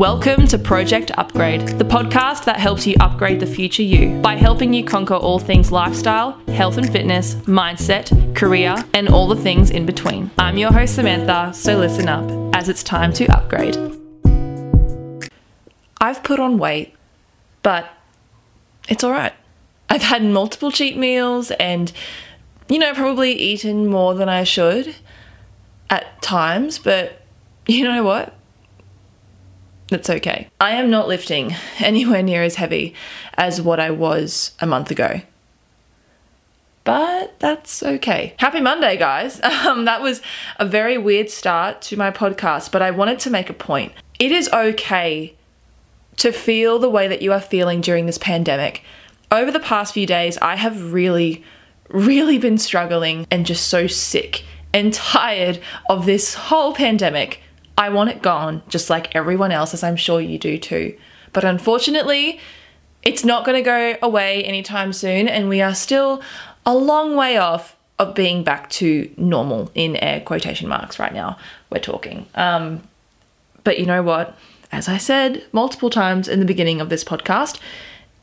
Welcome to Project Upgrade, the podcast that helps you upgrade the future you by helping you conquer all things lifestyle, health and fitness, mindset, career, and all the things in between. I'm your host, Samantha, so listen up as it's time to upgrade. I've put on weight, but it's alright. I've had multiple cheat meals and, you know, probably eaten more than I should at times, but you know what? That's okay. I am not lifting anywhere near as heavy as what I was a month ago. But that's okay. Happy Monday, guys. Um, that was a very weird start to my podcast, but I wanted to make a point. It is okay to feel the way that you are feeling during this pandemic. Over the past few days, I have really, really been struggling and just so sick and tired of this whole pandemic I want it gone, just like everyone else, as I'm sure you do too. But unfortunately, it's not going to go away anytime soon, and we are still a long way off of being back to normal in air quotation marks right now. We're talking. Um, but you know what? As I said multiple times in the beginning of this podcast,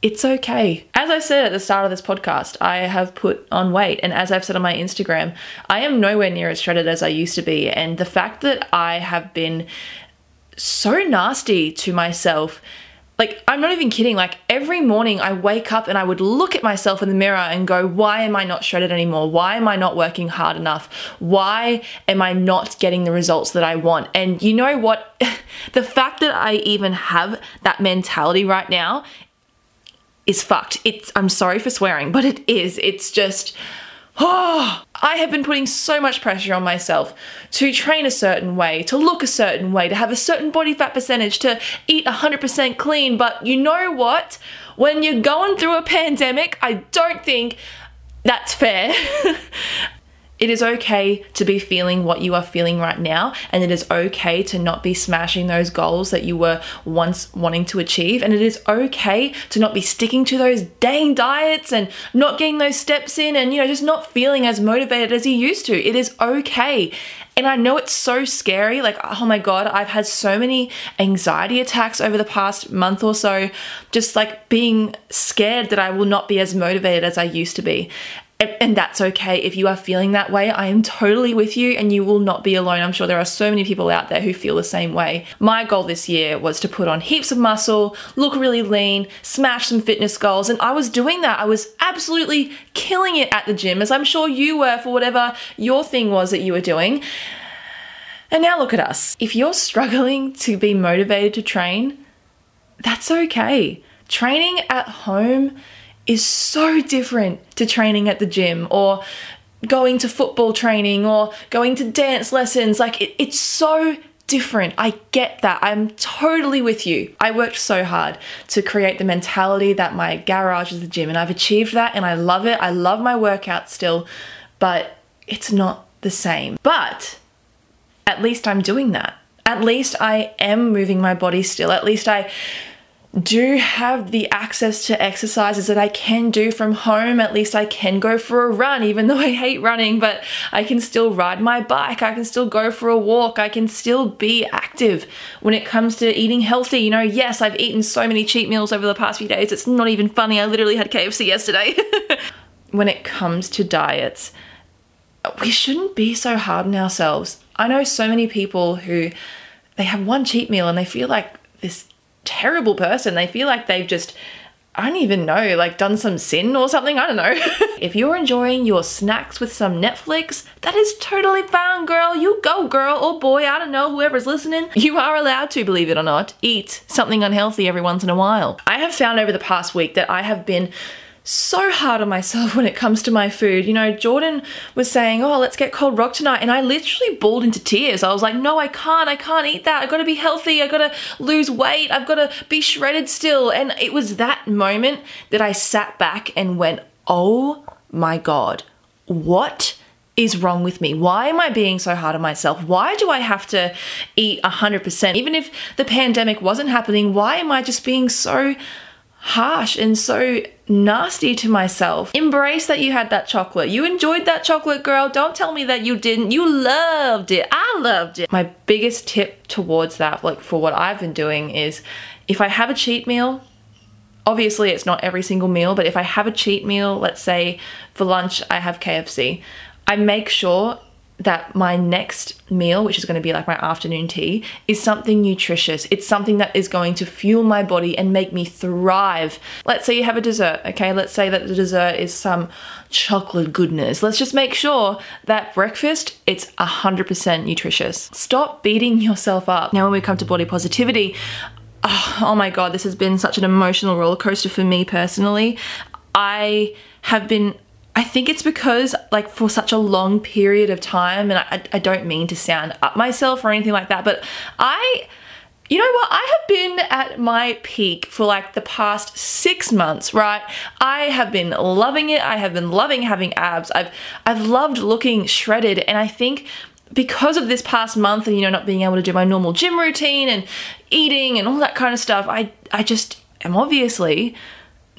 it's okay. As I said at the start of this podcast, I have put on weight. And as I've said on my Instagram, I am nowhere near as shredded as I used to be. And the fact that I have been so nasty to myself like I'm not even kidding like every morning I wake up and I would look at myself in the mirror and go why am I not shredded anymore why am I not working hard enough why am I not getting the results that I want and you know what the fact that I even have that mentality right now is fucked. It's I'm sorry for swearing, but it is. It's just Oh, I have been putting so much pressure on myself to train a certain way, to look a certain way, to have a certain body fat percentage, to eat 100% clean. But you know what? When you're going through a pandemic, I don't think that's fair. It is okay to be feeling what you are feeling right now, and it is okay to not be smashing those goals that you were once wanting to achieve. And it is okay to not be sticking to those dang diets and not getting those steps in and, you know, just not feeling as motivated as you used to. It is okay. And I know it's so scary. Like, oh my God, I've had so many anxiety attacks over the past month or so, just like being scared that I will not be as motivated as I used to be. And that's okay. If you are feeling that way, I am totally with you and you will not be alone. I'm sure there are so many people out there who feel the same way. My goal this year was to put on heaps of muscle, look really lean, smash some fitness goals, and I was doing that. I was absolutely killing it at the gym, as I'm sure you were for whatever your thing was that you were doing. And now look at us. If you're struggling to be motivated to train, that's okay. Training at home is so different to training at the gym or going to football training or going to dance lessons. Like, it, it's so different. I get that. I'm totally with you. I worked so hard to create the mentality that my garage is the gym, and I've achieved that and I love it. I love my workout still, but it's not the same. But at least I'm doing that. At least I am moving my body still. At least I do have the access to exercises that I can do from home. At least I can go for a run, even though I hate running, but I can still ride my bike. I can still go for a walk. I can still be active when it comes to eating healthy. You know, yes, I've eaten so many cheat meals over the past few days. It's not even funny. I literally had KFC yesterday. when it comes to diets, we shouldn't be so hard on ourselves. I know so many people who they have one cheat meal and they feel like this terrible person. They feel like they've just I don't even know, like done some sin or something. I don't know. if you're enjoying your snacks with some Netflix, that is totally fine, girl. You go, girl or boy. I don't know, whoever's listening. You are allowed to, believe it or not, eat something unhealthy every once in a while. I have found over the past week that I have been so hard on myself when it comes to my food. You know, Jordan was saying, Oh, let's get Cold Rock tonight. And I literally bawled into tears. I was like, No, I can't. I can't eat that. I gotta be healthy. I gotta lose weight. I've gotta be shredded still. And it was that moment that I sat back and went, Oh my God, what? is wrong with me? Why am I being so hard on myself? Why do I have to eat 100%? Even if the pandemic wasn't happening, why am I just being so harsh and so nasty to myself. Embrace that you had that chocolate. You enjoyed that chocolate, girl. Don't tell me that you didn't. You loved it. I loved it. My biggest tip towards that, like for what I've been doing, is if I have a cheat meal, obviously it's not every single meal, but if I have a cheat meal, let's say for lunch I have KFC, I make sure that my next meal, which is going to be like my afternoon tea, is something nutritious. It's something that is going to fuel my body and make me thrive. Let's say you have a dessert, okay? Let's say that the dessert is some chocolate goodness. Let's just make sure that breakfast it's 100% nutritious. Stop beating yourself up. Now when we come to body positivity, oh, oh my god, this has been such an emotional roller coaster for me personally. I have been I think it's because, like, for such a long period of time, and I, I don't mean to sound up myself or anything like that, but I. You know what? I have been at my peak for like the past six months, right? I have been loving it. I have been loving having abs. I've I've loved looking shredded, and I think because of this past month and you know not being able to do my normal gym routine and eating and all that kind of stuff, I I just am obviously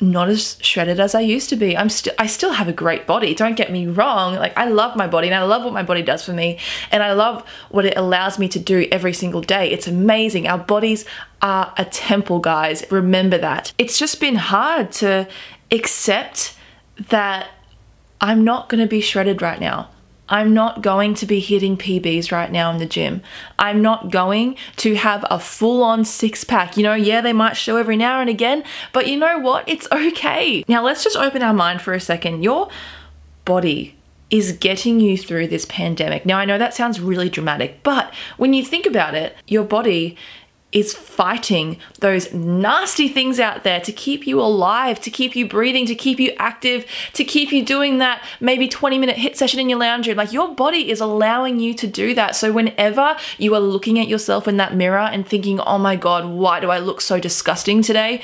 not as shredded as I used to be. I'm still I still have a great body. Don't get me wrong. Like I love my body and I love what my body does for me and I love what it allows me to do every single day. It's amazing. Our bodies are a temple, guys. Remember that. It's just been hard to accept that I'm not going to be shredded right now. I'm not going to be hitting PBs right now in the gym. I'm not going to have a full on six pack. You know, yeah, they might show every now and again, but you know what? It's okay. Now, let's just open our mind for a second. Your body is getting you through this pandemic. Now, I know that sounds really dramatic, but when you think about it, your body is fighting those nasty things out there to keep you alive, to keep you breathing, to keep you active, to keep you doing that maybe 20 minute HIIT session in your lounge room. Like your body is allowing you to do that. So whenever you are looking at yourself in that mirror and thinking, oh my God, why do I look so disgusting today?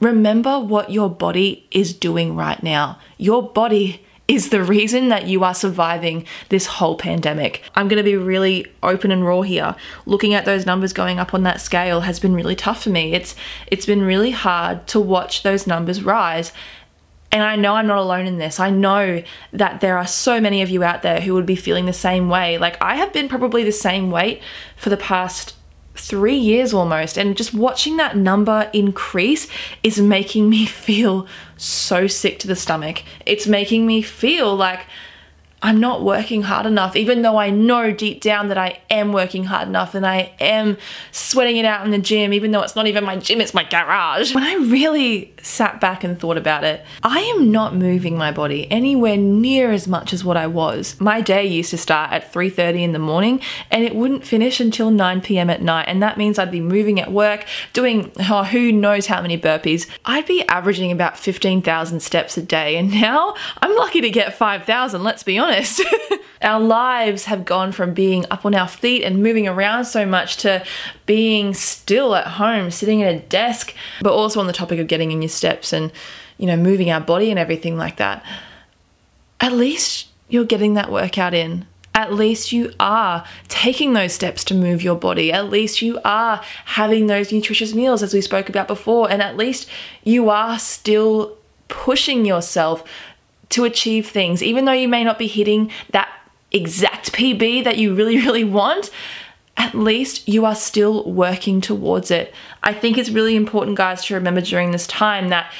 Remember what your body is doing right now. Your body is the reason that you are surviving this whole pandemic. I'm going to be really open and raw here. Looking at those numbers going up on that scale has been really tough for me. It's it's been really hard to watch those numbers rise. And I know I'm not alone in this. I know that there are so many of you out there who would be feeling the same way. Like I have been probably the same weight for the past three years almost. And just watching that number increase is making me feel so sick to the stomach. It's making me feel like I'm not working hard enough, even though I know deep down that I am working hard enough and I am sweating it out in the gym, even though it's not even my gym, it's my garage. When I really sat back and thought about it, I am not moving my body anywhere near as much as what I was. My day used to start at 3:30 in the morning and it wouldn't finish until 9 p.m. at night, and that means I'd be moving at work, doing oh, who knows how many burpees. I'd be averaging about 15,000 steps a day, and now I'm lucky to get 5,000, let's be honest honest. our lives have gone from being up on our feet and moving around so much to being still at home, sitting at a desk, but also on the topic of getting in your steps and, you know, moving our body and everything like that. At least you're getting that workout in. At least you are taking those steps to move your body. At least you are having those nutritious meals, as we spoke about before. And at least you are still pushing yourself to achieve things, even though you may not be hitting that exact PB that you really, really want. At least you are still working towards it. I think it's really important, guys, to remember during this time that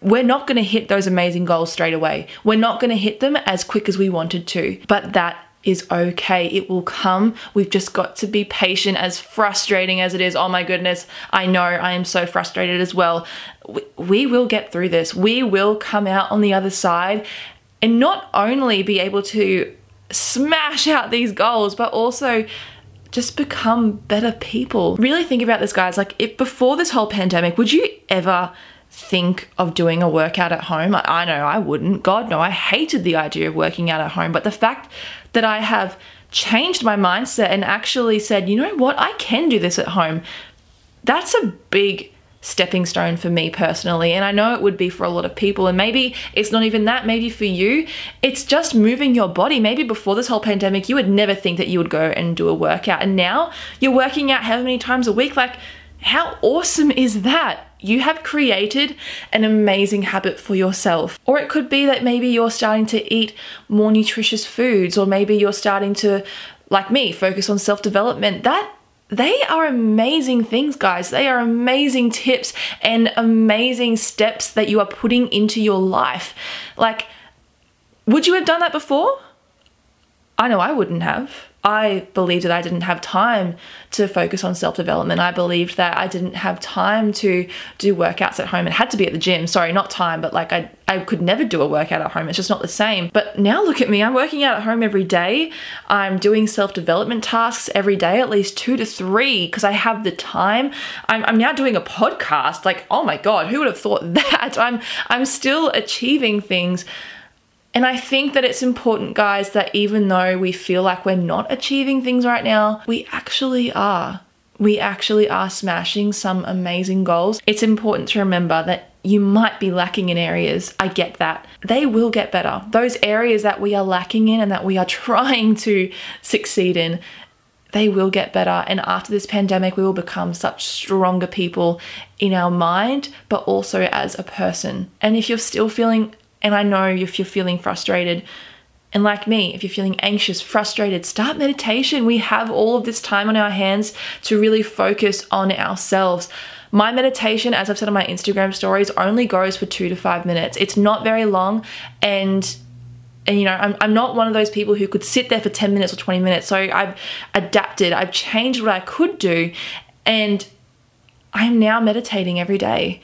we're not going to hit those amazing goals straight away. We're not going to hit them as quick as we wanted to, but that is okay. It will come. We've just got to be patient, as frustrating as it is. Oh my goodness, I know I am so frustrated as well. We, we will get through this. We will come out on the other side and not only be able to smash out these goals, but also just become better people. Really think about this, guys. Like, if before this whole pandemic, would you ever think of doing a workout at home. I, know I wouldn't. God, no, I hated the idea of working out at home. But the fact that I have changed my mindset and actually said, you know what, I can do this at home, that's a big stepping stone for me personally. And I know it would be for a lot of people. And maybe it's not even that. Maybe for you, it's just moving your body. Maybe before this whole pandemic, you would never think that you would go and do a workout. And now you're working out how many times a week? Like, how awesome is that? you have created an amazing habit for yourself. Or it could be that maybe you're starting to eat more nutritious foods, or maybe you're starting to, like me, focus on self development. That they are amazing things, guys. They are amazing tips and amazing steps that you are putting into your life. Like, would you have done that before? I know I wouldn't have. I believed that I didn't have time to focus on self development. I believed that I didn't have time to do workouts at home. It had to be at the gym. Sorry, not time, but like I, I could never do a workout at home. It's just not the same. But now look at me. I'm working out at home every day. I'm doing self development tasks every day, at least two to three, because I have the time. I'm, I'm now doing a podcast. Like, oh my God, who would have thought that? I'm, I'm still achieving things and I think that it's important, guys, that even though we feel like we're not achieving things right now, we actually are. We actually are smashing some amazing goals. It's important to remember that you might be lacking in areas. I get that. They will get better. Those areas that we are lacking in and that we are trying to succeed in, they will get better. And after this pandemic, we will become such stronger people in our mind, but also as a person. And if you're still feeling and I know if you're feeling frustrated, and like me, if you're feeling anxious, frustrated, start meditation. We have all of this time on our hands to really focus on ourselves. My meditation, as I've said on my Instagram stories, only goes for two to five minutes. It's not very long and and you know I'm, I'm not one of those people who could sit there for 10 minutes or 20 minutes so i've adapted i've changed what i could do and i'm now meditating every day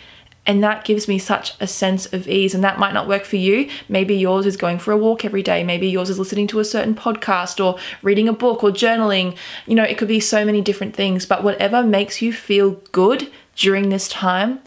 and that gives me such a sense of ease. And that might not work for you. Maybe yours is going for a walk every day. Maybe yours is listening to a certain podcast or reading a book or journaling. You know, it could be so many different things. But whatever makes you feel good during this time,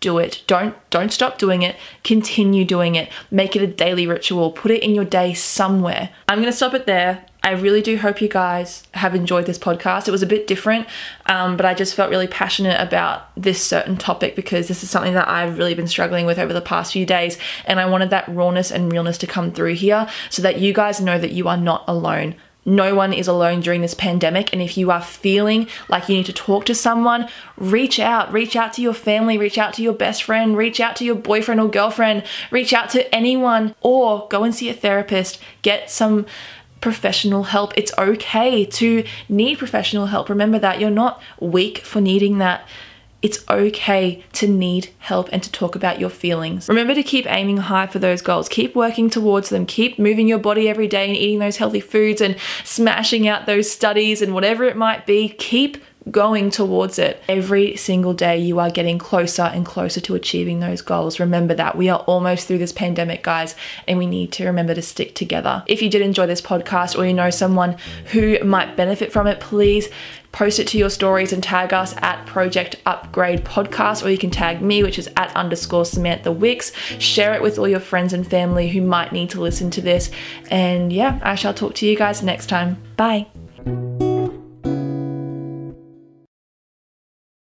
do it. Don't don't stop doing it. Continue doing it. Make it a daily ritual. Put it in your day somewhere. I'm going to stop it there. I really do hope you guys have enjoyed this podcast. It was a bit different, um, but I just felt really passionate about this certain topic because this is something that I've really been struggling with over the past few days. And I wanted that rawness and realness to come through here so that you guys know that you are not alone. No one is alone during this pandemic. And if you are feeling like you need to talk to someone, reach out. Reach out to your family, reach out to your best friend, reach out to your boyfriend or girlfriend, reach out to anyone, or go and see a therapist. Get some professional help. It's okay to need professional help. Remember that you're not weak for needing that. It's okay to need help and to talk about your feelings. Remember to keep aiming high for those goals. Keep working towards them. Keep moving your body every day and eating those healthy foods and smashing out those studies and whatever it might be. Keep going towards it. Every single day, you are getting closer and closer to achieving those goals. Remember that. We are almost through this pandemic, guys, and we need to remember to stick together. If you did enjoy this podcast or you know someone who might benefit from it, please post it to your stories and tag us at Project Upgrade Podcast, or you can tag me, which is at underscore Samantha Wicks. Share it with all your friends and family who might need to listen to this. And yeah, I shall talk to you guys next time. Bye.